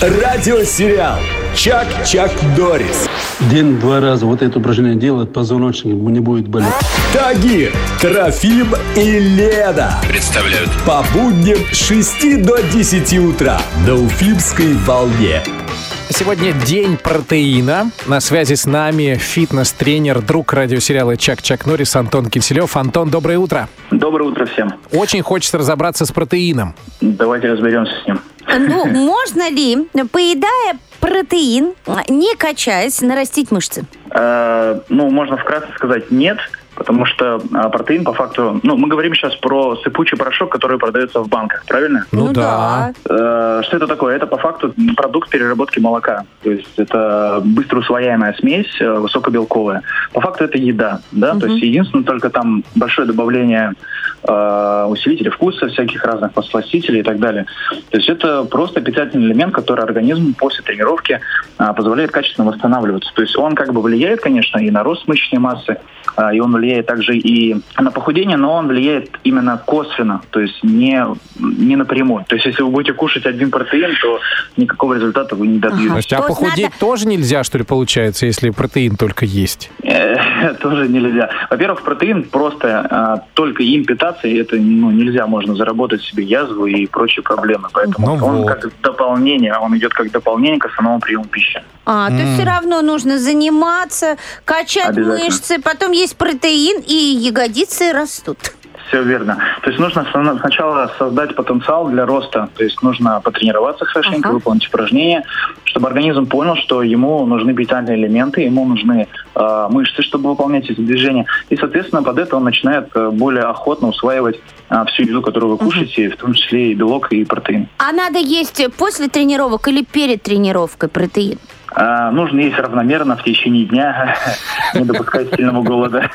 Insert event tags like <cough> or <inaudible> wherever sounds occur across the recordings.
Радиосериал Чак-Чак Дорис. День-два раза вот это упражнение делать, позвоночник не будет болеть. Тагир, Трофим и Леда. Представляют По будням с 6 до 10 утра на Уфимской волне. Сегодня день протеина. На связи с нами фитнес-тренер, друг радиосериала Чак-Чак Норрис Антон Киселев. Антон, доброе утро. Доброе утро всем. Очень хочется разобраться с протеином. Давайте разберемся с ним. Ну, можно ли, поедая протеин, не качаясь, нарастить мышцы? Э, ну, можно вкратце сказать нет, потому что а, протеин по факту... Ну, мы говорим сейчас про сыпучий порошок, который продается в банках, правильно? Ну, да. Э, что это такое? Это по факту продукт переработки молока. То есть это быстро усвояемая смесь, э, высокобелковая. По факту это еда, да? То есть единственное только там большое добавление э, усилителей вкуса, всяких разных подсластителей и так далее. То есть это просто питательный элемент, который организм после тренировки а, позволяет качественно восстанавливаться. То есть он как бы влияет, конечно, и на рост мышечной массы, а, и он влияет также и на похудение, но он влияет именно косвенно, то есть не, не напрямую. То есть если вы будете кушать один протеин, то никакого результата вы не добьетесь. есть, а То есть похудеть надо- тоже нельзя, что ли, получается, если протеин только есть? Э, <laughs> Тоже нельзя. Во-первых, протеин просто а, только им питаться, и это ну, нельзя, можно заработать себе язву и прочие проблемы. Поэтому Ну он вот. как дополнение, он идет как дополнение к основному приему пищи. А, то есть все равно нужно заниматься, качать мышцы, потом есть протеин, и ягодицы растут. Все верно. То есть нужно сна- сначала создать потенциал для роста. То есть нужно потренироваться хорошенько, Ага. выполнить упражнения, чтобы организм понял, что ему нужны питательные элементы, ему нужны э, мышцы, чтобы выполнять эти движения. И, соответственно, под это он начинает э, более охотно усваивать э, всю еду, которую вы кушаете, в том числе и белок, и протеин. А надо есть после тренировок или перед тренировкой протеин? А, нужно есть равномерно в течение дня, <laughs> не допускать сильного голода.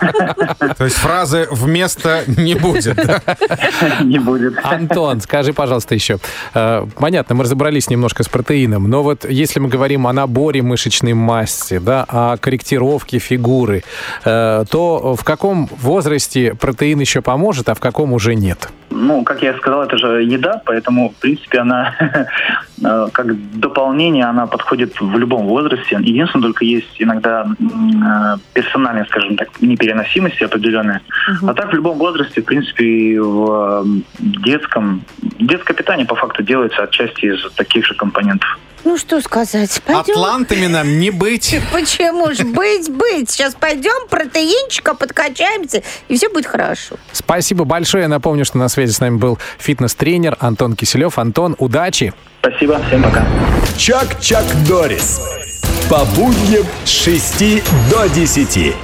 То есть фразы вместо не будет. да? <laughs> Не будет. Антон, скажи, пожалуйста, еще. э, Понятно, мы разобрались немножко с протеином, но вот если мы говорим о наборе мышечной массы, да, о корректировке фигуры, э, то в каком возрасте протеин еще поможет, а в каком уже нет? Ну, как я сказал, это же еда, поэтому, в принципе, она <laughs> э, как дополнение, она подходит в любом возрасте. Единственное, только есть иногда э, персональная, скажем так, непереносимость определенная. А так в любом возрасте, в принципе, в детском... Детское питание, по факту, делается отчасти из таких же компонентов. Ну, что сказать, пойдем? Атлантами нам не быть. <laughs> Почему ж быть, быть? Сейчас пойдем, протеинчика подкачаемся, и все будет хорошо. Спасибо большое. Я напомню, что на связи с нами был фитнес-тренер Антон Киселев. Антон, удачи! Спасибо, всем пока. Чак-Чак Дорис. По будням с 6 до 10.